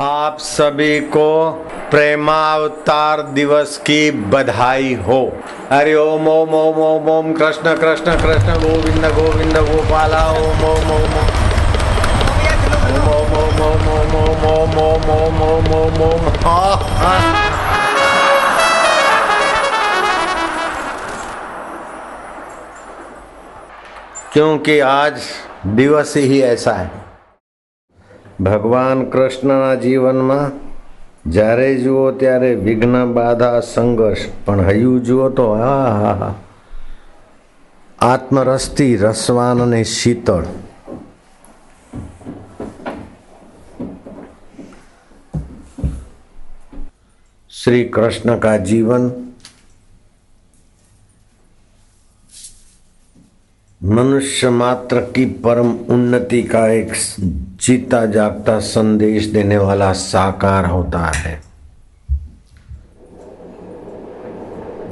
आप सभी को प्रेमावतार दिवस की बधाई हो हरि ओम ओम ओम ओम ओम कृष्ण कृष्ण कृष्ण गोविंद गोविंद गोपाला ओम ओम ओम ओम ओम ओम ओम ओम ओम ओम ओम ओम ओम हाँ हाँ क्योंकि आज दिवस ही ऐसा है ભગવાન કૃષ્ણના જીવનમાં જ્યારે જુઓ ત્યારે વિઘ્ન બાધા સંઘર્ષ. પણ હૈયું જુઓ તો આ હા હા આત્મરસથી રસવાન અને શીતળ. શ્રી કૃષ્ણ કા જીવન मनुष्य मात्र की परम उन्नति का एक जीता जागता संदेश देने वाला साकार होता है।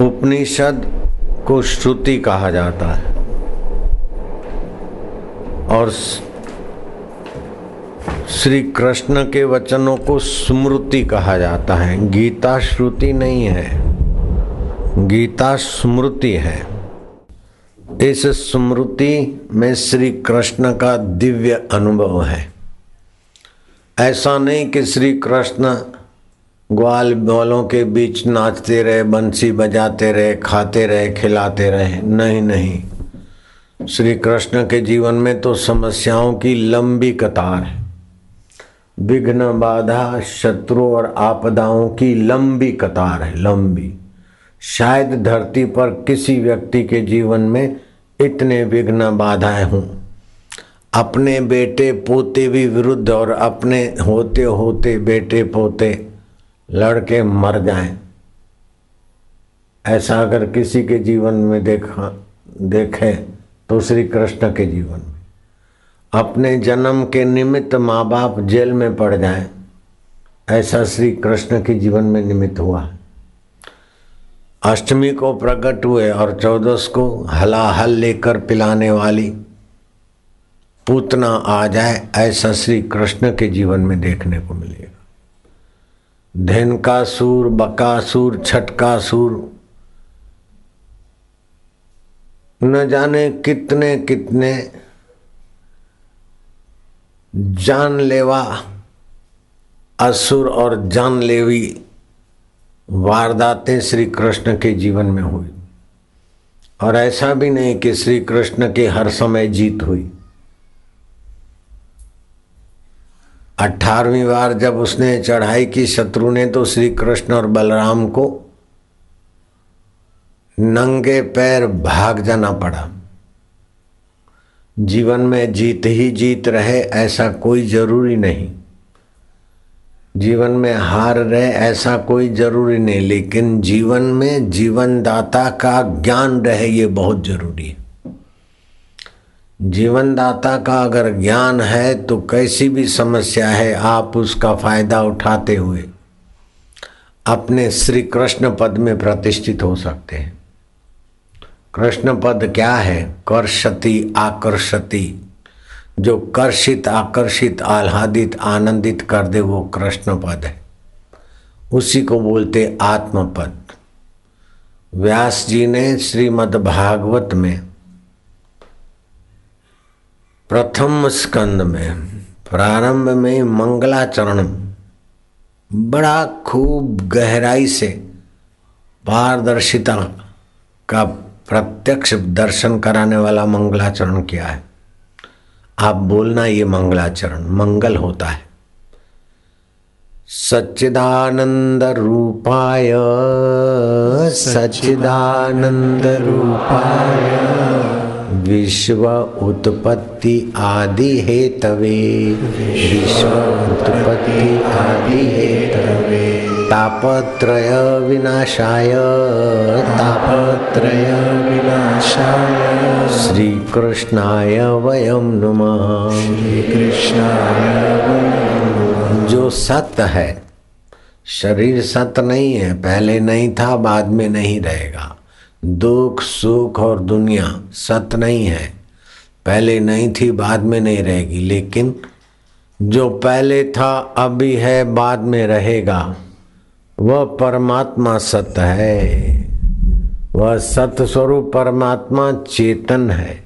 उपनिषद को श्रुति कहा जाता है। और श्री कृष्ण के वचनों को स्मृति कहा जाता है। गीता श्रुति नहीं है। गीता स्मृति है। इस स्मृति में श्री कृष्ण का दिव्य अनुभव है। ऐसा नहीं कि श्री कृष्ण ग्वाल बौलों के बीच नाचते रहे, बंसी बजाते रहे, खाते रहे, खिलाते रहे। नहीं नहीं। श्री कृष्ण के जीवन में तो समस्याओं की लंबी कतार है। विघ्न बाधा, शत्रु और आपदाओं की लंबी कतार है, लंबी। शायद धरती पर किसी व्यक्ति के जीवन में इतने विघ्न बाधाएँ हों। अपने बेटे पोते भी विरुद्ध और अपने होते होते बेटे पोते लड़के मर जाएँ। ऐसा अगर किसी के जीवन में देखा, देखें तो श्री कृष्ण के जीवन में। अपने जन्म के निमित्त माँ बाप जेल में पड़ जाएँ, ऐसा श्री कृष्ण के जीवन में निमित्त हुआ है। अष्टमी को प्रकट हुए और चौदस को हलाहल लेकर पिलाने वाली पूतना आ जाए, ऐसा श्री कृष्ण के जीवन में देखने को मिलेगा। धेनकासुर, बकासुर, छटकासुर, न जाने कितने कितने जानलेवा असुर और जानलेवी वारदातें श्री कृष्ण के जीवन में हुई। और ऐसा भी नहीं कि श्री कृष्ण की हर समय जीत हुई। अठारहवीं बार जब उसने चढ़ाई की शत्रु ने तो श्री कृष्ण और बलराम को नंगे पैर भाग जाना पड़ा। जीवन में जीत ही जीत रहे, ऐसा कोई ज़रूरी नहीं। जीवन में हार रहे, ऐसा कोई ज़रूरी नहीं, लेकिन जीवन में जीवन दाता का ज्ञान रहे, ये बहुत ज़रूरी है। जीवन दाता का अगर ज्ञान है तो कैसी भी समस्या है, आप उसका फ़ायदा उठाते हुए अपने श्री कृष्ण पद में प्रतिष्ठित हो सकते हैं। कृष्ण पद क्या है? कर्षति आकर्षति। जो कर्षित, आकर्षित, आह्लादित, आनंदित कर दे वो कृष्ण पद है। उसी को बोलते आत्म पद व्यास जी ने श्रीमद् भागवत में प्रथम स्कंद में, प्रारंभ में मंगलाचरण बड़ा खूब गहराई से पारदर्शिता का प्रत्यक्ष दर्शन कराने वाला मंगलाचरण किया है। आप बोलना ये मंगलाचरण, मंगल होता है। सच्चिदानंद रूपाय सच्चिदानंद रूपाय, विश्व उत्पत्ति आदि हे तवे विश्व उत्पत्ति आदि हे तवे तापत्रय विनाशाय। तापत्रय विनाशाय। श्री कृष्णाय वयम नमः श्री कृष्णाय जो सत्य है शरीर सत्य नहीं है पहले नहीं था बाद में नहीं रहेगा। दुख सुख और दुनिया सत्य नहीं है। पहले नहीं थी बाद में नहीं रहेगी लेकिन जो पहले था अभी है बाद में रहेगा। वह परमात्मा सत है। वह सत्य स्वरूप परमात्मा चेतन है।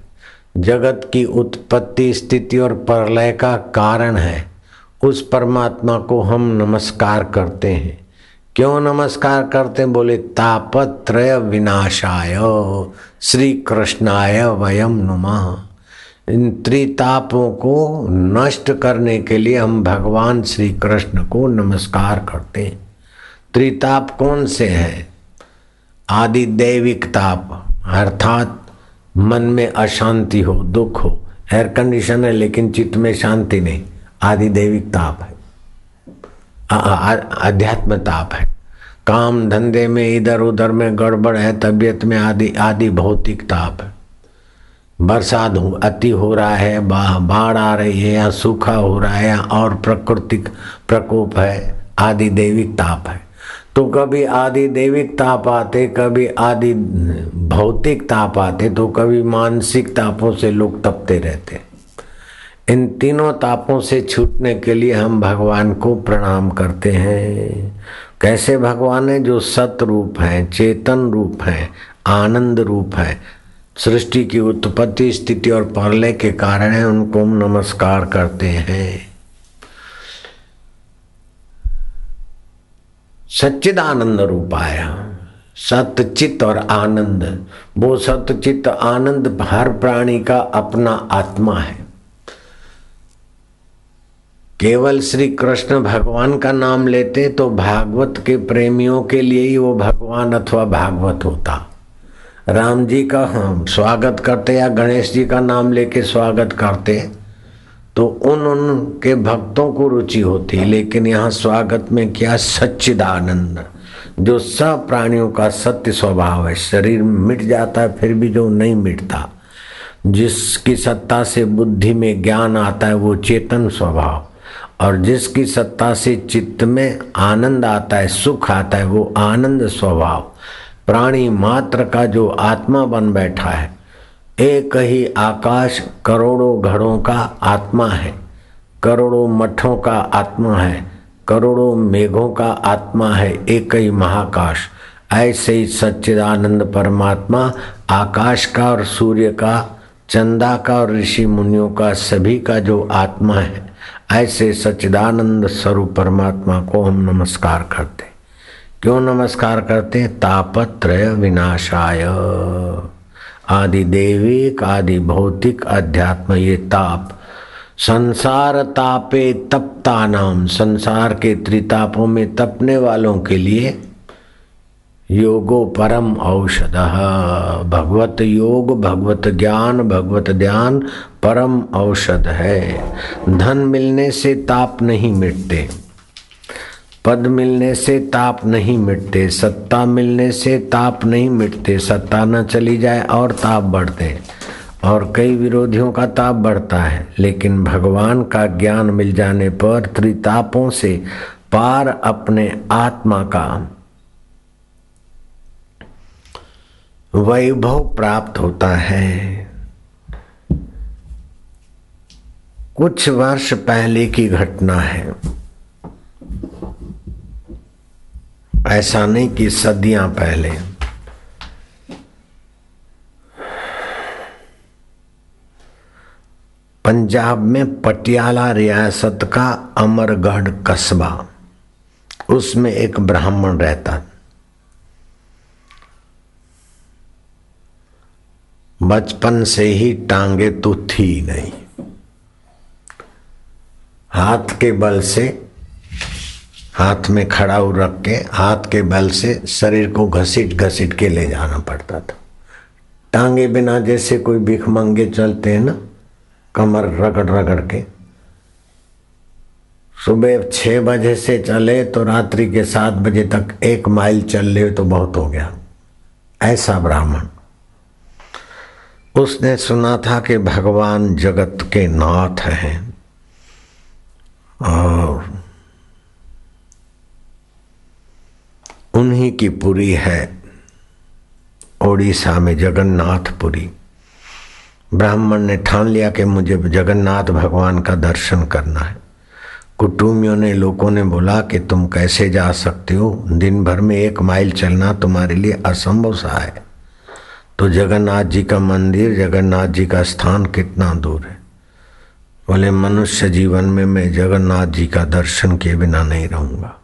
जगत की उत्पत्ति स्थिति और प्रलय का कारण है। उस परमात्मा को हम नमस्कार करते हैं। क्यों नमस्कार करते हैं? बोले, तापत्रय विनाशाय श्री कृष्णाय वयम नुमा। इन त्रितापों को नष्ट करने के लिए हम भगवान श्री कृष्ण को नमस्कार करते हैं। त्रिताप कौन से हैं? आदि दैविक ताप, अर्थात मन में अशांति हो, दुख हो एयर कंडीशन है, लेकिन चित्त में शांति नहीं, आदि दैविक ताप है। अध्यात्म ताप है। काम धंधे में, इधर उधर में गड़बड़ है, तबीयत में आदि आदि भौतिक ताप है। बरसात अति हो रहा है बाढ़ आ रही है, या सूखा हो रहा है, या और प्राकृतिक प्रकोप है, आदि दैविक ताप है। तो कभी आदि देविक ताप आते, कभी आदि भौतिक ताप आते तो कभी मानसिक तापों से लोग तपते रहते इन तीनों तापों से छूटने के लिए हम भगवान को प्रणाम करते हैं। कैसे भगवान है? जो सत रूप है, चेतन रूप है, आनंद रूप है। सृष्टि की उत्पत्ति, स्थिति और प्रलय के कारण है, उनको हम नमस्कार करते हैं। सच्चिदानंद रूपाया। सतचित और आनंद। वो सतचित आनंद हर प्राणी का अपना आत्मा है। केवल श्री कृष्ण भगवान का नाम लेते तो भागवत के प्रेमियों के लिए ही वो भगवान अथवा भागवत होता। राम जी का हम स्वागत करते या गणेश जी का नाम लेके स्वागत करते। तो उन उनके भक्तों को रुचि होती लेकिन यहाँ स्वागत में क्या सच्चिदानंद? जो सब प्राणियों का सत्य स्वभाव है, शरीर मिट जाता है, फिर भी जो नहीं मिटता। जिसकी सत्ता से बुद्धि में ज्ञान आता है, वो चेतन स्वभाव। और जिसकी सत्ता से चित्त में आनंद आता है, सुख आता है, वो आनंद स्वभाव। प्राणी मात्र का जो आत्मा बन बैठा है एक ही आकाश करोड़ों घड़ों का आत्मा है, करोड़ों मठों का आत्मा है, करोड़ों मेघों का आत्मा है, एक ही महाकाश। ऐसे ही सच्चिदानंद परमात्मा, आकाश का और सूर्य का, चंदा का और ऋषि मुनियों का, सभी का जो आत्मा है, ऐसे सच्चिदानंद स्वरूप परमात्मा को हम नमस्कार करते क्यों नमस्कार करते तापत्रय विनाशाय। आदि देविक, आदि भौतिक अध्यात्म ये ताप। संसार तापे तपता नाम। संसार के त्रितापों में तपने वालों के लिए योगो परम औषध। भगवत योग, भगवत ज्ञान, भगवत ध्यान परम औषध है। धन मिलने से ताप नहीं मिटते। पद मिलने से ताप नहीं मिटते, सत्ता मिलने से ताप नहीं मिटते, सत्ता न चली जाए और ताप बढ़ते। और कई विरोधियों का ताप बढ़ता है, लेकिन भगवान का ज्ञान मिल जाने पर त्रितापों से पार अपने आत्मा का वैभव प्राप्त होता है। कुछ वर्ष पहले की घटना है। ऐसा नहीं कि सदियाँ पहले। पंजाब में पटियाला रियासत का अमरगढ़ कस्बा, उसमें एक ब्राह्मण रहता। बचपन से ही टांगे तो थी नहीं। हाथ के बल से हाथ में खड़ा रख के, हाथ के बल से शरीर को घसीट घसीट के ले जाना पड़ता था। टांगे बिना जैसे कोई भिख मंगे चलते हैं ना, कमर रगड़ रगड़ के। सुबह छह बजे से चले तो रात्रि के सात बजे तक एक माइल चल ले तो बहुत हो गया। ऐसा ब्राह्मण। उसने सुना था कि भगवान जगत के नाथ हैं और उन्हीं की पुरी है ओडिशा में जगन्नाथपुरी। ब्राह्मण ने ठान लिया कि मुझे जगन्नाथ भगवान का दर्शन करना है। कुटुंबियों ने, लोगों ने बोला कि तुम कैसे जा सकते हो? दिन भर में एक माइल चलना तुम्हारे लिए असंभव सा है। तो जगन्नाथ जी का मंदिर, जगन्नाथ जी का स्थान कितना दूर है? बोले, मनुष्य जीवन में मैं जगन्नाथ जी का दर्शन किए बिना नहीं रहूँगा।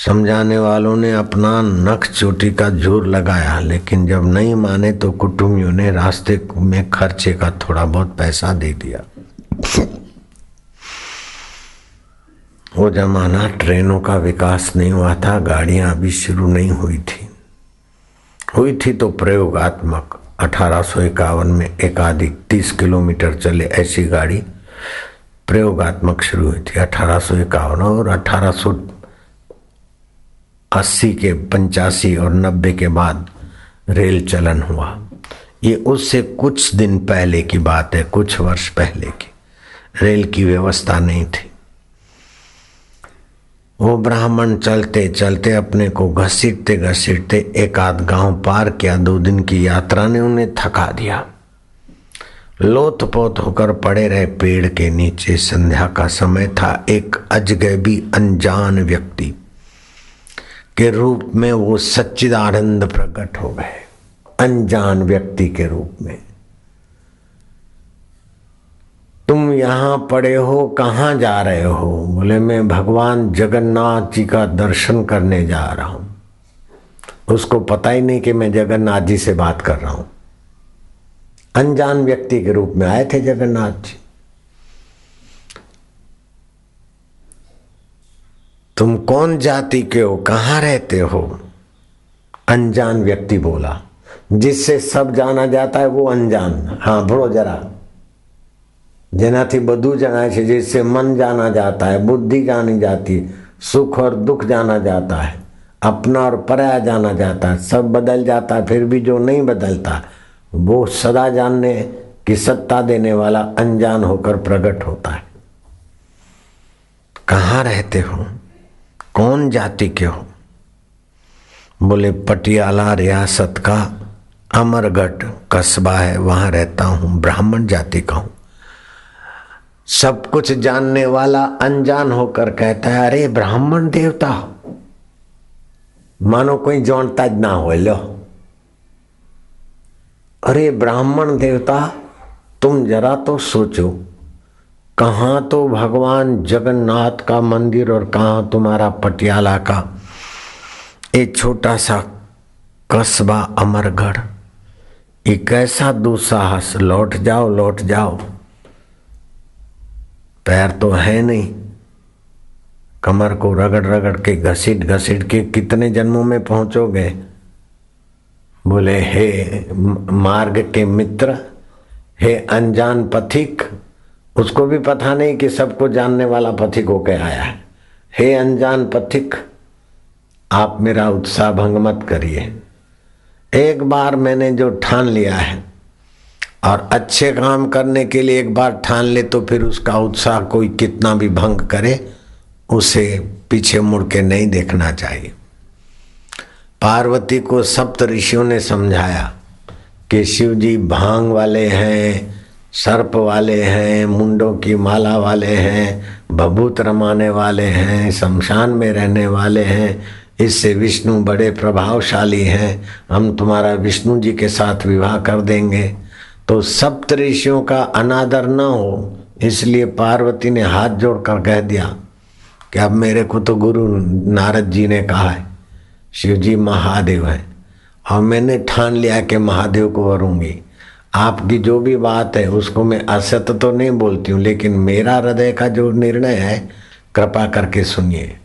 समझाने वालों ने अपना नख चोटी का ज़ोर लगाया, लेकिन जब नहीं माने तो कुटुंबियों ने रास्ते में खर्चे का थोड़ा बहुत पैसा दे दिया। वो जमाना ट्रेनों का विकास नहीं हुआ था, गाड़ियाँ अभी शुरू नहीं हुई थी। हुई थी तो प्रयोगात्मक, अठारह में एक आदि तीस किलोमीटर चले ऐसी गाड़ी प्रयोगात्मक शुरू हुई थी, अठारह और अठारह सौ अस्सी के, पंचासी और नब्बे के बाद रेल चलन हुआ। ये उससे कुछ दिन पहले की बात है, कुछ वर्ष पहले की। रेल की व्यवस्था नहीं थी। वो ब्राह्मण चलते चलते अपने को घसीटते घसीटते एक आध गाँव पार किया। दो दिन की यात्रा ने उन्हें थका दिया। लोथ पोत होकर पड़े रहे पेड़ के नीचे। संध्या का समय था। एक अजगैबी अनजान व्यक्ति के रूप में वो सच्चिदानंद प्रकट हो गए, अनजान व्यक्ति के रूप में। तुम यहाँ पड़े हो, कहाँ जा रहे हो? बोले, मैं भगवान जगन्नाथ जी का दर्शन करने जा रहा हूँ। उसको पता ही नहीं कि मैं जगन्नाथ जी से बात कर रहा हूँ। अनजान व्यक्ति के रूप में आए थे जगन्नाथ जी तुम कौन जाति के हो कहाँ रहते हो अनजान व्यक्ति बोला जिससे सब जाना जाता है वो अनजान हाँ भरो जरा જેનાથી બધું જણાય છે जिससे मन जाना जाता है बुद्धि जानी जाती है सुख और दुख जाना जाता है अपना और पराया जाना जाता है सब बदल जाता है फिर भी जो नहीं बदलता वो सदा जानने की सत्ता देने वाला अनजान होकर प्रकट होता है कहाँ रहते हो कौन जाति के हो? बोले, पटियाला रियासत का अमरगढ़ कस्बा है, वहाँ रहता हूँ, ब्राह्मण जाति का हूँ। सब कुछ जानने वाला अनजान होकर कहता है, अरे, ब्राह्मण देवता मानो कोई जोड़ता ना हो, लो। अरे, ब्राह्मण देवता, तुम जरा तो सोचो कहाँ तो भगवान जगन्नाथ का मंदिर और कहाँ तुम्हारा पटियाला का? एक छोटा सा कस्बा अमरगढ़। एक कैसा दुस्साहस, लौट जाओ लौट जाओ। पैर तो है नहीं। कमर को रगड़ रगड़ के घसीट घसीट के कितने जन्मों में पहुंचोगे? बोले, हे मार्ग के मित्र, हे अनजान पथिक उसको भी पता नहीं कि सबको जानने वाला पथिक होके आया है। हे अनजान पथिक, आप मेरा उत्साह भंग मत करिए। एक बार मैंने जो ठान लिया है, और अच्छे काम करने के लिए एक बार ठान ले तो फिर उसका उत्साह कोई कितना भी भंग करे, उसे पीछे मुड़ के नहीं देखना चाहिए। पार्वती को सप्त ऋषियों ने समझाया कि शिव जी भाँग वाले हैं सर्प वाले हैं, मुंडों की माला वाले हैं भभूत रमाने वाले हैं, शमशान में रहने वाले हैं, इससे विष्णु बड़े प्रभावशाली हैं। हम तुम्हारा विष्णु जी के साथ विवाह कर देंगे। तो सप्त ऋषियों का अनादर न हो, इसलिए पार्वती ने हाथ जोड़कर कह दिया कि अब मेरे को तो गुरु नारद जी ने कहा है? शिव जी महादेव हैं। और मैंने ठान लिया कि महादेव को वरूँगी। आपकी जो भी बात है, उसको मैं असत्य तो नहीं बोलती हूँ, लेकिन मेरा हृदय का जो निर्णय है, कृपा करके सुनिए।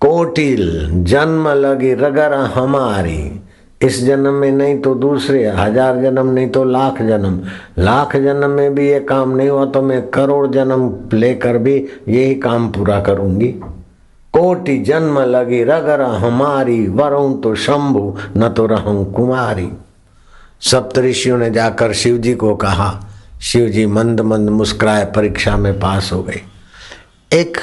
कोटिल जन्म लगी रगर हमारी। इस जन्म में नहीं तो दूसरे, हज़ार जन्म, नहीं तो लाख जन्म। लाख जन्म में भी ये काम नहीं हुआ तो मैं करोड़ जन्म लेकर भी यही काम पूरा करूँगी। कोटि जन्म लगी रगर हमारी, वरुण तो शंभु, न तो रहूँ कुमारी। सप्तऋषियों ने जाकर शिव जी को कहा शिव जी मंद मंद मुस्कुराए, परीक्षा में पास हो गए। एक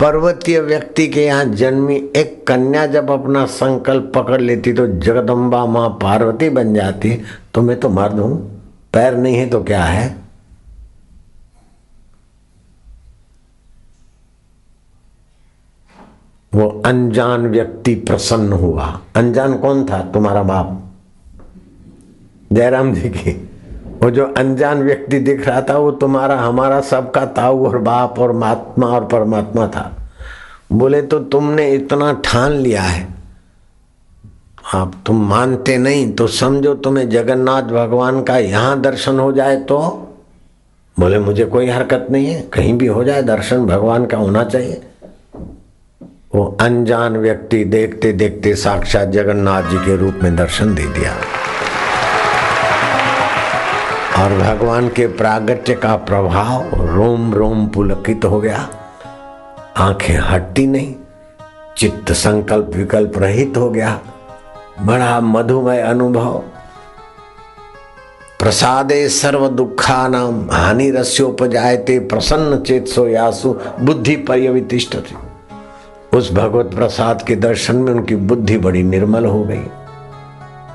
पर्वतीय व्यक्ति के यहाँ जन्मी एक कन्या जब अपना संकल्प पकड़ लेती तो जगदम्बा माँ पार्वती बन जाती। तो मैं तो मर दू पैर नहीं है तो क्या है? वो अनजान व्यक्ति प्रसन्न हुआ। अनजान कौन था? तुम्हारा बाप। जयराम जी की, वो जो अनजान व्यक्ति दिख रहा था, वो तुम्हारा, हमारा सबका ताऊ और बाप और महात्मा और परमात्मा था। बोले तो तुमने इतना ठान लिया है। आप तुम मानते नहीं तो समझो तुम्हें जगन्नाथ भगवान का यहाँ दर्शन हो जाए तो? बोले, मुझे कोई हरकत नहीं है, कहीं भी हो जाए, दर्शन भगवान का होना चाहिए। वो अनजान व्यक्ति देखते देखते साक्षात जगन्नाथ जी के रूप में दर्शन दे दिया। और भगवान के प्रागट्य का प्रभाव रोम रोम पुलकित हो गया। आँखें हटती नहीं, चित्त संकल्प विकल्प रहित हो गया। बड़ा मधुमय अनुभव। प्रसादे सर्व दुखा नाम हानि रस्योपजायते प्रसन्न चेत सो यासु बुद्धि पर्यवितिष्ठ उस भगवत प्रसाद के दर्शन में उनकी बुद्धि बड़ी निर्मल हो गई।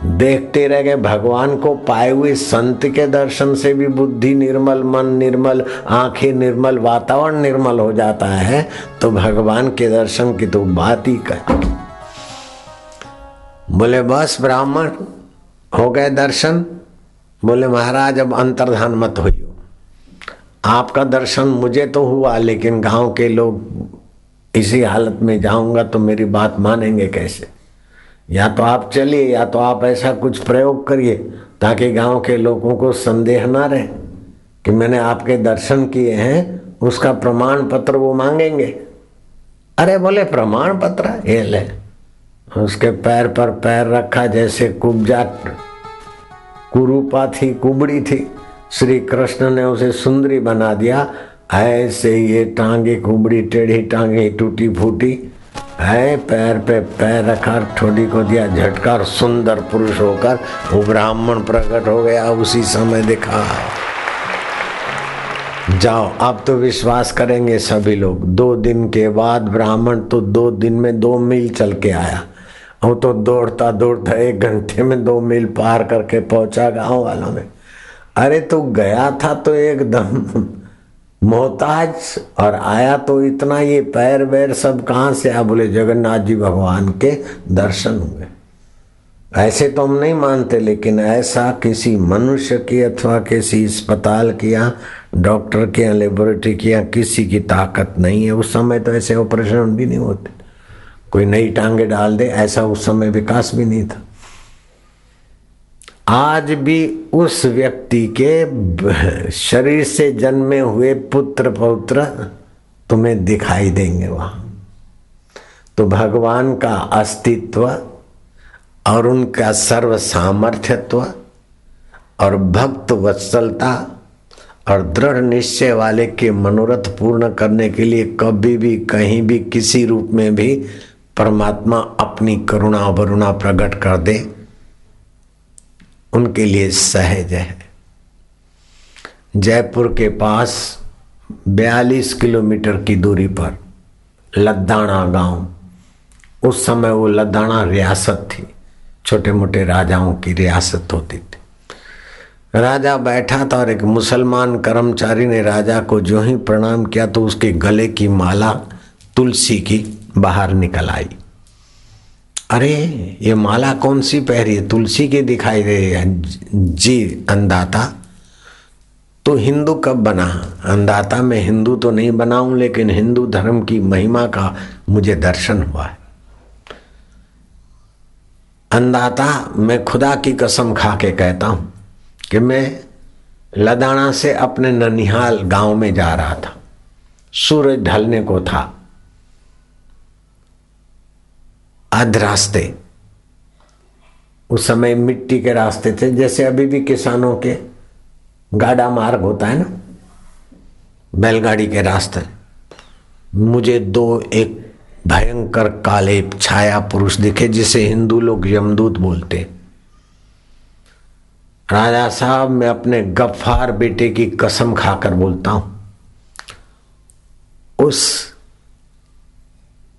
देखते रह गए। भगवान को पाए हुए संत के दर्शन से भी बुद्धि निर्मल, मन निर्मल, आँखें निर्मल, वातावरण निर्मल हो जाता है तो भगवान के दर्शन की तो बात ही कर। बोले, बस ब्राह्मण हो गए दर्शन। बोले, महाराज, अब अंतर्धान मत हो आपका दर्शन मुझे तो हुआ, लेकिन गाँव के लोग इसी हालत में जाऊँगा तो मेरी बात मानेंगे कैसे? या तो आप चलिए, या तो आप ऐसा कुछ प्रयोग करिए, ताकि गाँव के लोगों को संदेह ना रहे कि मैंने आपके दर्शन किए हैं, उसका प्रमाण पत्र वो मांगेंगे। अरे बोले, प्रमाण पत्र? ये ले। उसके पैर पर पैर रखा, जैसे कुब्जा कुरूपा थी कुबड़ी थी। श्री कृष्ण ने उसे सुंदरी बना दिया। ऐसे ये टांगे, कुबड़ी, टेढ़ी टांगे टूटी फूटी है, पैर पे पैर रखा ठोडी को दिया झटका और सुंदर पुरुष होकर, वो ब्राह्मण प्रकट हो गया, उसी समय दिखा। जाओ, अब तो विश्वास करेंगे सभी लोग। दो दिन के बाद ब्राह्मण तो दो दिन में दो मील चल के आया। वो तो दौड़ता दौड़ता एक घंटे में दो मील पार करके पहुँचा गाँव वालों में। अरे तू तो गया था तो एकदम। मोहताज और आया तो इतना ये पैर वैर सब कहाँ से आ बोले, जगन्नाथ जी भगवान के दर्शन हुए। ऐसे तो हम नहीं मानते, लेकिन ऐसा किसी मनुष्य की अथवा किसी अस्पताल की या डॉक्टर के या लेबोरेटरी की या किसी की ताकत नहीं है। उस समय तो ऐसे ऑपरेशन भी नहीं होते। कोई नई टांगे डाल दे, ऐसा उस समय विकास भी नहीं था। आज भी उस व्यक्ति के शरीर से जन्मे हुए पुत्र पौत्र तुम्हें दिखाई देंगे वहाँ। तो भगवान का अस्तित्व और उनका सर्व सामर्थ्यत्व और भक्त वत्सलता और दृढ़ निश्चय वाले के मनोरथ पूर्ण करने के लिए कभी भी, कहीं भी, किसी रूप में भी परमात्मा अपनी करुणा वरुणा प्रकट कर दे। उनके लिए सहज है। जयपुर के पास 42 किलोमीटर की दूरी पर लद्दाना गाँव। उस समय वो लद्दाना रियासत थी। छोटे मोटे राजाओं की रियासत होती थी। राजा बैठा था और एक मुसलमान कर्मचारी ने राजा को जो ही प्रणाम किया तो उसके गले की माला, तुलसी की बाहर निकल आई। अरे, ये माला कौन सी पहरी है? तुलसी की दिखाई दे रही है। जी अंदाता तो हिंदू कब बना? अंदाता मैं हिंदू तो नहीं बनाऊँ, लेकिन हिंदू धर्म की महिमा का मुझे दर्शन हुआ है। अंदाता मैं खुदा की कसम खा के कहता हूँ कि मैं लदाना से अपने ननिहाल गाँव में जा रहा था। सूरज ढलने को था। अध रास्ते। उस समय मिट्टी के रास्ते थे, जैसे अभी भी किसानों के गाड़ा मार्ग होता है ना, बैलगाड़ी के रास्ते। मुझे दो एक भयंकर काले छाया पुरुष दिखे, जिसे हिंदू लोग यमदूत बोलते राजा साहब, मैं अपने गफ्फार बेटे की कसम खाकर बोलता हूँ, उस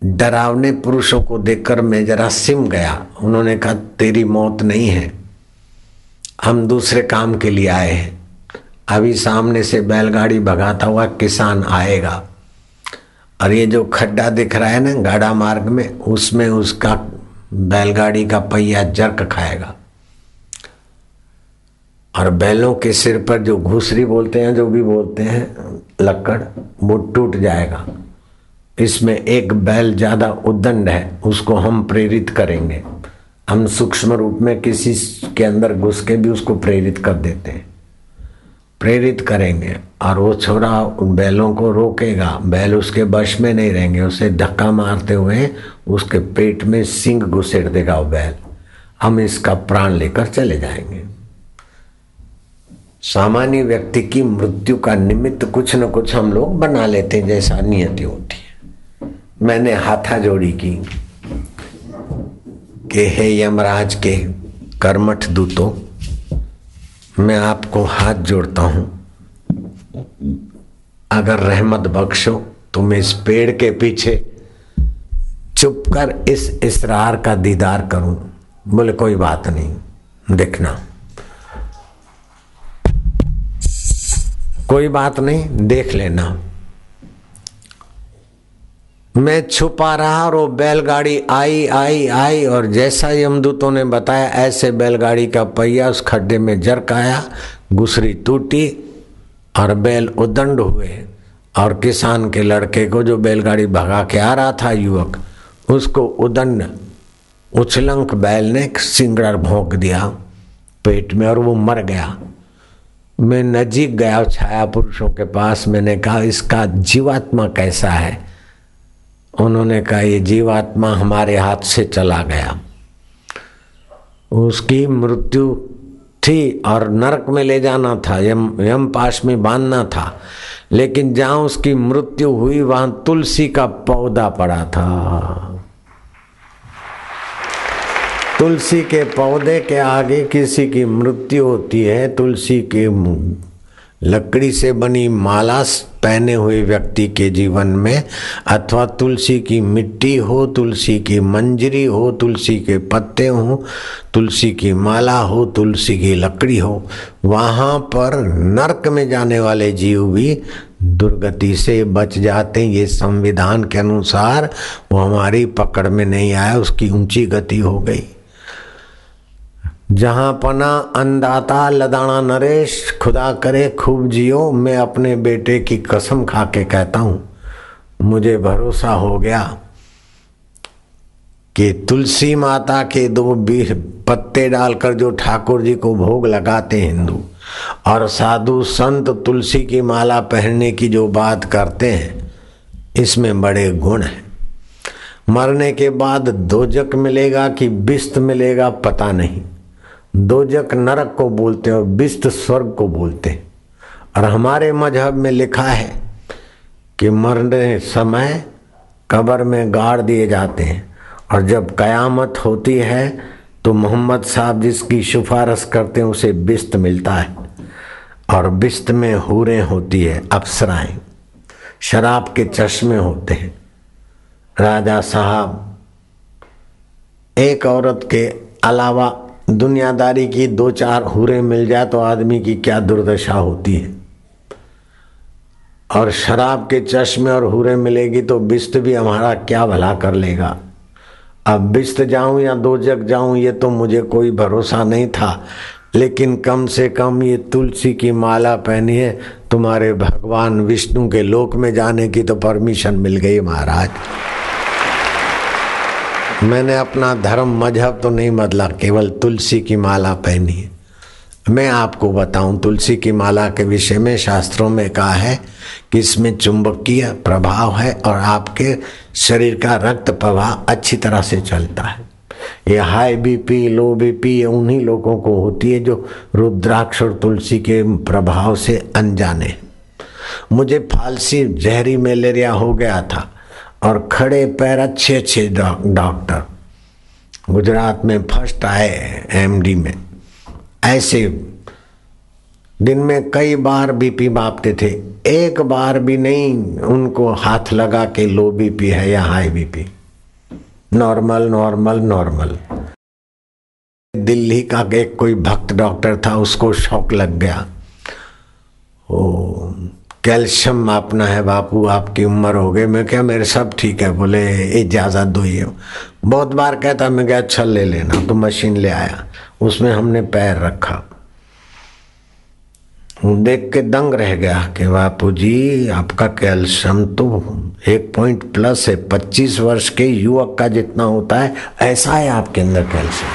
डरावने पुरुषों को देखकर मैं जरा सिम गया। उन्होंने कहा, तेरी मौत नहीं है। हम दूसरे काम के लिए आए हैं। अभी सामने से बैलगाड़ी भगाता हुआ किसान आएगा। और ये जो खड्डा दिख रहा है ना गाड़ा मार्ग में, उसमें उसका बैलगाड़ी का पहिया जर्क खाएगा। और बैलों के सिर पर जो घुसरी बोलते हैं, जो भी बोलते हैं, लक्कड़, वो टूट जाएगा। इसमें एक बैल ज़्यादा उद्दंड है, उसको हम प्रेरित करेंगे। हम सूक्ष्म रूप में किसी के अंदर घुस के भी उसको प्रेरित कर देते हैं। प्रेरित करेंगे, और वो छोरा उन बैलों को रोकेगा। बैल उसके वश में नहीं रहेंगे, उसे धक्का मारते हुए उसके पेट में सिंग घुसेड़ देगा वो बैल। हम इसका प्राण लेकर चले जाएँगे। सामान्य व्यक्ति की मृत्यु का निमित्त कुछ न कुछ हम लोग बना लेते हैं, जैसा नियति होती है। मैंने हाथा जोड़ी की कि हे यमराज के कर्मठ दूतों, मैं आपको हाथ जोड़ता हूँ। अगर रहमत बख्शो तो मैं इस पेड़ के पीछे चुप कर इस इसरार का दीदार करूँ। बोले कोई बात नहीं। देखना। कोई बात नहीं, देख लेना। मैं छुपा रहा और वो बैलगाड़ी आई आई आई और जैसा यमदूतों ने बताया, ऐसे बैलगाड़ी का पहिया उस खड्डे में जरक आया गुसरी टूटी और बैल उदंड हुए। और किसान के लड़के को जो बैलगाड़ी भगा के आ रहा था, युवक, उसको उदंड, उछलंक बैल ने सिंगड़ भोंक दिया पेट में और वो मर गया। मैं नजीक गया छाया पुरुषों के पास, मैंने कहा, इसका जीवात्मा कैसा है? उन्होंने कहा, ये जीवात्मा हमारे हाथ से चला गया। उसकी मृत्यु थी और नरक में ले जाना था, यम यम पाश में बांधना था। लेकिन जहाँ उसकी मृत्यु हुई, वहाँ तुलसी का पौधा पड़ा था। तुलसी के पौधे के आगे किसी की मृत्यु होती है, तुलसी के लकड़ी से बनी माला पहने हुए व्यक्ति के जीवन में, अथवा तुलसी की मिट्टी हो, तुलसी की मंजरी हो, तुलसी के पत्ते हो, तुलसी की माला हो, तुलसी की लकड़ी हो, वहाँ पर नरक में जाने वाले जीव भी दुर्गति से बच जाते हैं। ये संविधान के अनुसार वो हमारी पकड़ में नहीं आया, उसकी ऊँची गति हो गई। जहाँ पना अंदाता लदाना नरेश, खुदा करे खूब जियो, मैं अपने बेटे की कसम खा के कहता हूँ, मुझे भरोसा हो गया कि तुलसी माता के दो बीर पत्ते डालकर जो ठाकुर जी को भोग लगाते हिंदू, और साधु संत तुलसी की माला पहनने की जो बात करते हैं, इसमें बड़े गुण हैं। मरने के बाद दोजक मिलेगा कि बिस्त मिलेगा पता नहीं। दोजक नरक को बोलते हैं और बिस्त स्वर्ग को बोलते हैं। और हमारे मज़हब में लिखा है कि मरने समय कब्र में गाड़ दिए जाते हैं। और जब कयामत होती है तो मोहम्मद साहब जिसकी सिफारिश करते हैं, उसे बिस्त मिलता है। और बिस्त में हूरें होती है, अप्सराएँ। शराब के चश्मे होते हैं। राजा साहब एक औरत के अलावा दुनियादारी की दो चार हुरे मिल जाए तो आदमी की क्या दुर्दशा होती है? और शराब के चश्मे और हुरे मिलेगी तो बिस्त भी हमारा क्या भला कर लेगा? अब बिस्त जाऊँ या दो जग जाऊँ, ये तो मुझे कोई भरोसा नहीं था। लेकिन कम से कम ये तुलसी की माला पहनी है, तुम्हारे भगवान विष्णु के लोक में जाने की तो परमिशन मिल गई महाराज। मैंने अपना धर्म, मज़हब तो नहीं बदला, केवल तुलसी की माला पहनी है। मैं आपको बताऊँ, तुलसी की माला के विषय में शास्त्रों में कहा है कि इसमें चुंबकीय प्रभाव है और आपके शरीर का रक्त प्रवाह अच्छी तरह से चलता है। ये हाई बीपी लो बीपी ये उन्हीं लोगों को होती है जो रुद्राक्ष और तुलसी के प्रभाव से अनजाने मुझे फालसी, जहरी मलेरिया हो गया था। और खड़े पैर अच्छे अच्छे डॉक्टर। गुजरात में फ़र्स्ट आए एमडी में। ऐसे दिन में कई बार बीपी मापते थे। एक बार भी नहीं, उनको हाथ लगा के लो बीपी है या high BP normal normal normal. Delhi का एक कोई भक्त डॉक्टर था, उसको शौक लग गया। ओ कैल्शियम मापना है, बापू, आपकी उम्र हो गई। मैं क्या, मेरे सब ठीक है? बोले इजाज़त दो ये। बहुत बार कहता, मैं क्या अच्छा ले लेना। तो मशीन ले आया। उसमें हमने पैर रखा। देख के दंग रह गया कि, बापू जी, आपका कैल्शियम तो एक पॉइंट प्लस है। पच्चीस वर्ष के युवक का जितना होता है, ऐसा है आपके अंदर कैल्शियम।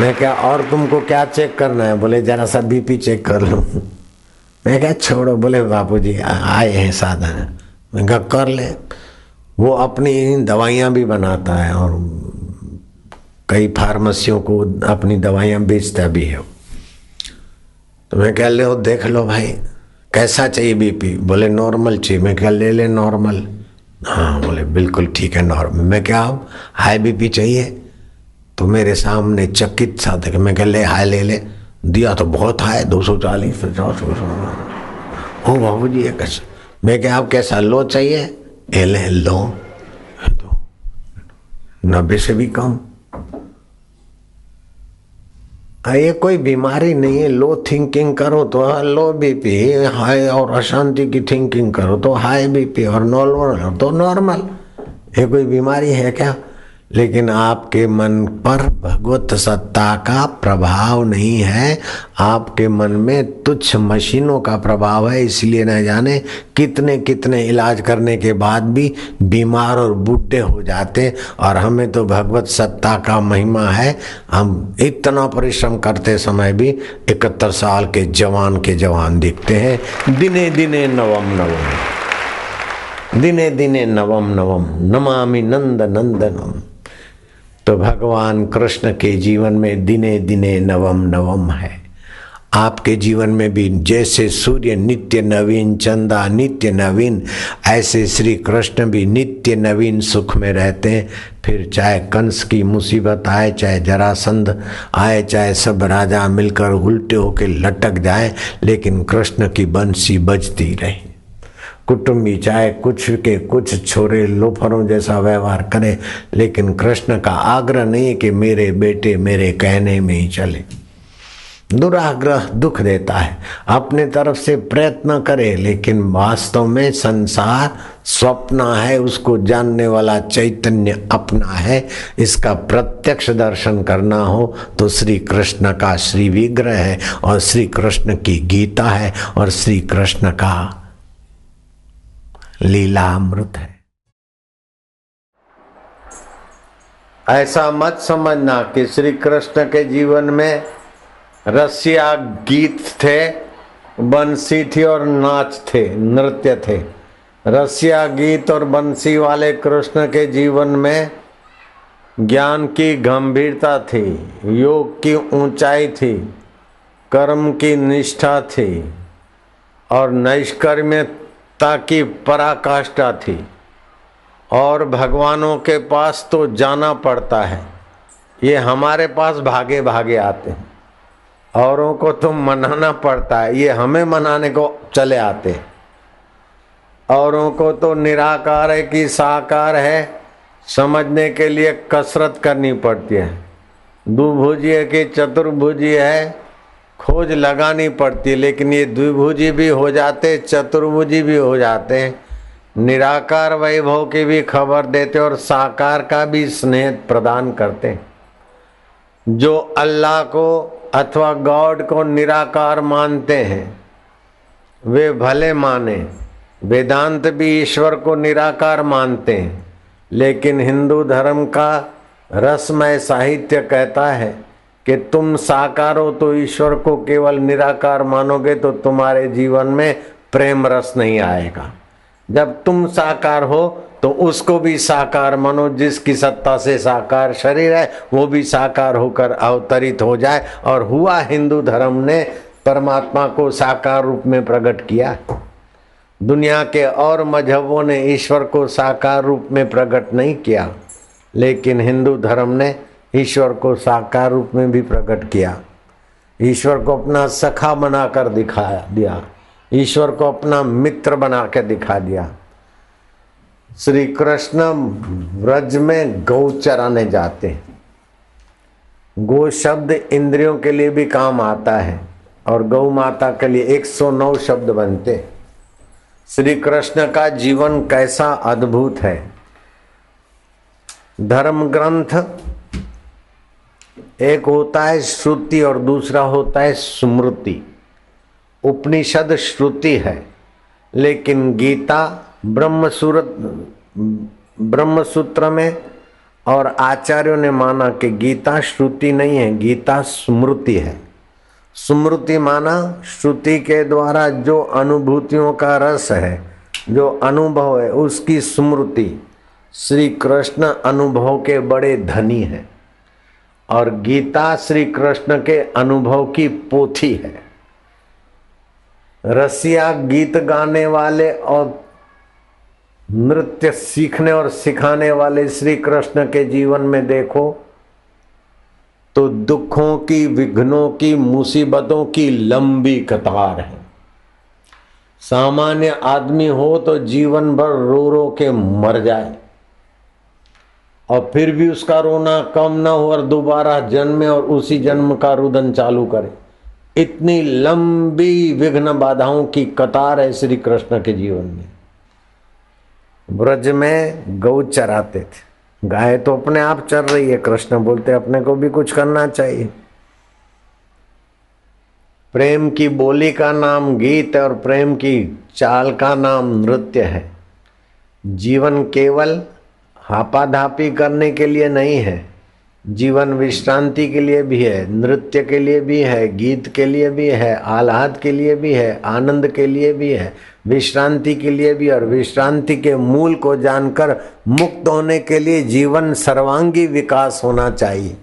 मैं क्या, और तुमको क्या चेक करना है? बोले, जरा सा बीपी चेक कर लो। मैं क्या छोड़ो, बोले बापू जी आए हैं साधन। मैं क्या कर ले। वो अपनी दवाइयाँ भी बनाता है और कई फार्मेसियों को अपनी दवाइयाँ बेचता भी है। तो मैं कह, ले, देख लो भाई, कैसा चाहिए बीपी बोले नॉर्मल चाहिए। मैं क्या ले ले नॉर्मल हाँ बोले, बिल्कुल ठीक है नॉर्मल मैं क्या हाई बीपी चाहिए? तो मेरे सामने चकित सा थे मैं कह, ले हाई ले ले। दिया तो बहुत हाई दो सौ चालीस पचास हो बाबू जी कैसा? मैं क्या आप कैसा लो चाहिए? ए, ले, लो। तो नब्बे से भी कम। ये कोई बीमारी नहीं है, लो थिंकिंग करो तो लो बीपी हाई और अशांति की थिंकिंग करो तो हाई बीपी और नॉर्मल तो नॉर्मल। ये कोई बीमारी है क्या? लेकिन आपके मन पर भगवत सत्ता का प्रभाव नहीं है। आपके मन में तुच्छ मशीनों का प्रभाव है, इसलिए न जाने कितने कितने इलाज करने के बाद भी बीमार और बूढ़े हो जाते और हमें तो भगवत सत्ता का महिमा है। हम इतना परिश्रम करते समय भी इकहत्तर साल के जवान के जवान दिखते हैं। दिने दिने नवम नवम। दिने दिने नवम नवम। नमामि नंद नंदनम। तो भगवान कृष्ण के जीवन में दिने दिने नवम नवम है। आपके जीवन में भी जैसे सूर्य नित्य नवीन, चंदा नित्य नवीन, ऐसे श्री कृष्ण भी नित्य नवीन सुख में रहते हैं। फिर चाहे कंस की मुसीबत आए, चाहे जरासंध आए, चाहे सब राजा मिलकर उल्टे होके लटक जाए, लेकिन कृष्ण की बंसी बजती रही। कुटुंबी चाहे कुछ के कुछ छोरे लोफरों जैसा व्यवहार करे, लेकिन कृष्ण का आग्रह नहीं है कि मेरे बेटे मेरे कहने में ही चले। दुराग्रह दुख देता है, अपने तरफ़ से प्रयत्न करे, लेकिन वास्तव में संसार स्वप्न है, उसको जानने वाला चैतन्य अपना है। इसका प्रत्यक्ष दर्शन करना हो तो श्री कृष्ण का श्री विग्रह है और श्री कृष्ण की गीता है और श्री कृष्ण का लीला अमृत है। ऐसा मत समझना कि श्री कृष्ण के जीवन में रसिया गीत थे, बंसी थी और नाच थे, नृत्य थे। रसिया गीत और बंसी वाले कृष्ण के जीवन में ज्ञान की गंभीरता थी, योग की ऊंचाई थी, कर्म की निष्ठा थी और नैष्कर्म्य ताकि पराकाष्ठा थी। और भगवानों के पास तो जाना पड़ता है। ये हमारे पास भागे भागे आते हैं। औरों को तो मनाना पड़ता है। ये हमें मनाने को चले आते हैं। औरों को तो निराकार है कि साकार है। समझने के लिए कसरत करनी पड़ती है। दुभुजी है कि चतुर्भुजी है। खोज लगानी पड़ती, लेकिन ये द्विभुजी भी हो जाते, चतुर्भुजी भी हो जाते। निराकार वैभव की भी खबर देते और साकार का भी स्नेह प्रदान करते। जो अल्लाह को अथवा गॉड को निराकार मानते हैं, वे भले माने। वेदांत भी ईश्वर को निराकार मानते हैं, लेकिन हिंदू धर्म का रसमय साहित्य कहता है कि तुम साकार हो तो ईश्वर को केवल निराकार मानोगे तो तुम्हारे जीवन में प्रेम रस नहीं आएगा। जब तुम साकार हो तो उसको भी साकार मानो, जिसकी सत्ता से साकार शरीर है, वो भी साकार होकर अवतरित हो जाए। और हुआ हिंदू धर्म ने परमात्मा को साकार रूप में प्रकट किया। दुनिया के और मजहबों ने ईश्वर को साकार रूप में प्रकट नहीं किया। लेकिन हिंदू धर्म ने ईश्वर को साकार रूप में भी प्रकट किया। ईश्वर को अपना सखा बनाकर दिखा दिया। ईश्वर को अपना मित्र बना के दिखा दिया। श्री कृष्ण व्रज में गौ चराने जाते हैं। गो शब्द इंद्रियों के लिए भी काम आता है और गौ माता के लिए 109 शब्द बनते श्री कृष्ण का जीवन कैसा अद्भुत है। धर्म ग्रंथ एक होता है श्रुति और दूसरा होता है स्मृति। उपनिषद श्रुति है, लेकिन गीता ब्रह्म सूरत ब्रह्म सूत्र में और आचार्यों ने माना कि गीता श्रुति नहीं है, गीता स्मृति है। स्मृति माना श्रुति के द्वारा जो अनुभूतियों का रस है, जो अनुभव है, उसकी स्मृति। श्री कृष्ण अनुभव के बड़े धनी हैं। और गीता श्री कृष्ण के अनुभव की पोथी है। रसिया गीत गाने वाले और नृत्य सीखने और सिखाने वाले श्री कृष्ण के जीवन में देखो तो दुखों की, विघ्नों की, मुसीबतों की लंबी कतार है। सामान्य आदमी हो तो जीवन भर रो रो के मर जाए। और फिर भी उसका रोना कम ना हो और दोबारा जन्मे और उसी जन्म का रुदन चालू करे। इतनी लंबी विघ्न बाधाओं की कतार है श्री कृष्ण के जीवन में। ब्रज में गौ चराते थे। गाय तो अपने आप चर रही है, कृष्ण बोलते अपने को भी कुछ करना चाहिए। प्रेम की बोली का नाम गीत और प्रेम की चाल का नाम नृत्य है। जीवन केवल हापाधापी करने के लिए नहीं है। जीवन विश्रांति के लिए भी है, नृत्य के लिए भी है, गीत के लिए भी है, आह्लाद के लिए भी है, आनंद के लिए भी है, विश्रांति के लिए भी और विश्रांति के मूल को जानकर मुक्त होने के लिए जीवन सर्वांगी विकास होना चाहिए।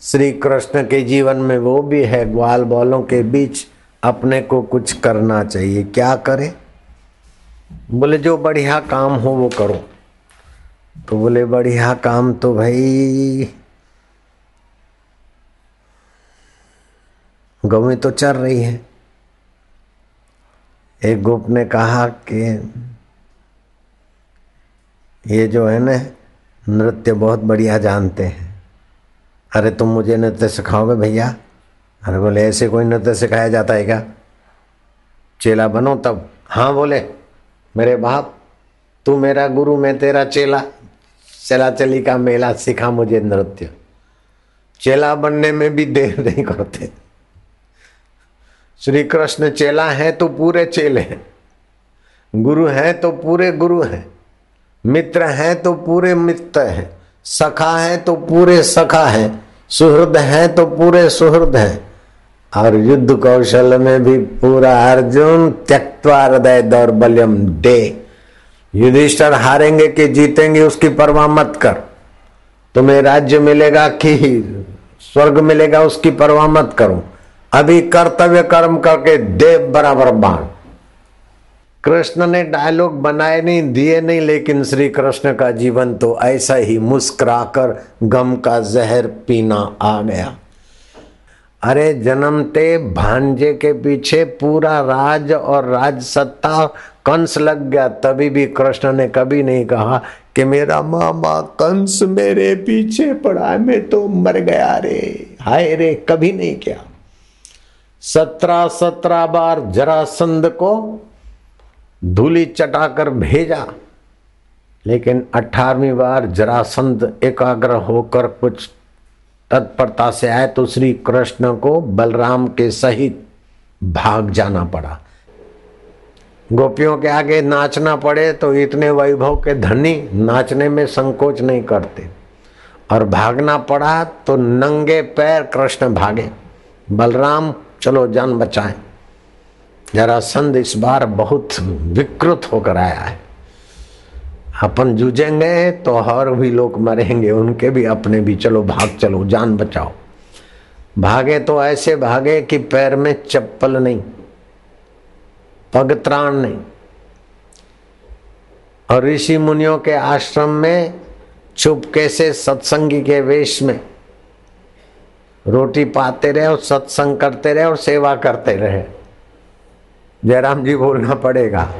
श्री कृष्ण के जीवन में वो भी है, ग्वाल बॉलों के बीच अपने को कुछ करना चाहिए। क्या करें? बोले, जो बढ़िया काम हो वो करो। तो बोले, बढ़िया काम तो भाई। गौ तो चर रही है। एक गोप ने कहा कि ये जो है ना, नृत्य बहुत बढ़िया जानते हैं। अरे, तुम मुझे नृत्य सिखाओगे भैया? अरे बोले, ऐसे कोई नृत्य सिखाया जाता है क्या? चेला बनो तब। हाँ बोले, मेरे बाप, तू मेरा गुरु, मैं तेरा चेला। चला चली का मेला सिखा मुझे नृत्य। चेला बनने में भी देर नहीं करते। श्री कृष्ण चेला है तो पूरे चेले हैं। गुरु है तो पूरे गुरु हैं। मित्र है तो पूरे मित्र हैं। सखा है तो पूरे सखा है। सुहृद है तो पूरे सुहृद हैं। और युद्ध कौशल में भी पूरा अर्जुन त्यक्वा हृदय दौर्बल्यम डे। युधिष्ठर हारेंगे कि जीतेंगे उसकी परवाह मत कर। तुम्हें राज्य मिलेगा कि स्वर्ग मिलेगा उसकी परवाह मत करो। अभी कर्तव्य कर्म करके देव बराबर बाण कृष्ण ने डायलॉग बनाए नहीं, दिए नहीं, लेकिन श्री कृष्ण का जीवन तो ऐसा ही मुस्कुराकर गम का जहर पीना आ गया। अरे जन्मते भांजे के पीछे पूरा राज और राज सत्ता कंस लग गया। तभी भी कृष्ण ने कभी नहीं कहा कि मेरा मामा कंस मेरे पीछे पड़ा मैं तो मर गया रे। हाय रे, कभी नहीं किया? सत्रह सत्रह बार जरासंध को धूली चटाकर भेजा, लेकिन अठारहवीं बार जरासंध एकाग्र होकर कुछ तत्परता से आए तो श्री कृष्ण को बलराम के सहित भाग जाना पड़ा। गोपियों के आगे नाचना पड़े तो इतने वैभव के धनी नाचने में संकोच नहीं करते। और भागना पड़ा तो नंगे पैर कृष्ण भागे। बलराम, चलो जान बचाए। जरा संद इस बार बहुत विकृत होकर आया है। अपन जूझेंगे तो और भी लोग मरेंगे, उनके भी अपने भी। चलो भाग चलो, जान बचाओ। भागे तो ऐसे भागे कि पैर में चप्पल नहीं, पग त्राण नहीं। और ऋषि मुनियों के आश्रम में चुपके से सत्संगी के वेश में? रोटी पाते रहे और सत्संग करते रहे और सेवा करते रहे। जयराम जी बोलना पड़ेगा।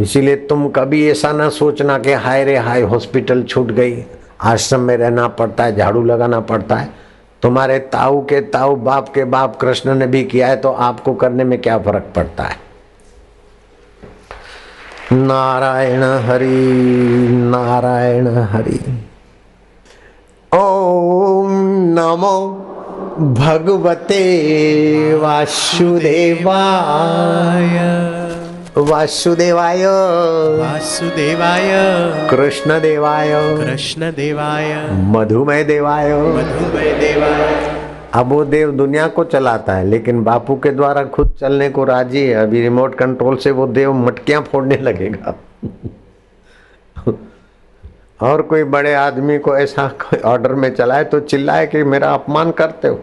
इसीलिए तुम कभी ऐसा ना सोचना कि हाय रे, हाय, हॉस्पिटल छूट गई, आश्रम में रहना पड़ता है, झाड़ू लगाना पड़ता है। तुम्हारे ताऊ के ताऊ, बाप के बाप, कृष्ण ने भी किया है तो आपको करने में क्या फ़र्क पड़ता है? नारायण हरि नारायण हरि। ओम नमो भगवते वासुदेवाय। वासुदेवाय। वासुदेवाय। कृष्ण देवाय कृष्ण देवाय मधुमय देवाय मधुमय देवाय अब वो देव दुनिया को चलाता है लेकिन बापू के द्वारा खुद चलने को राज़ी है। अभी रिमोट कंट्रोल से वो देव मटकियाँ फोड़ने लगेगा। और कोई बड़े आदमी को ऐसा ऑर्डर में चलाए तो चिल्लाए कि मेरा अपमान करते हो।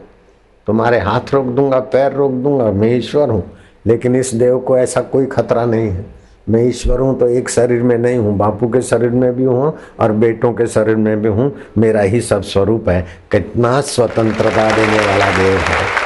तुम्हारे हाथ रोक दूँगा पैर रोक दूँगा मैं ईश्वर हूँ। लेकिन इस देव को ऐसा कोई खतरा नहीं है। मैं ईश्वर हूँ तो एक शरीर में नहीं हूँ। बापू के शरीर में भी हूँ और बेटों के शरीर में भी हूँ। मेरा ही सब स्वरूप है। कितना स्वतंत्रता देने वाला देव है।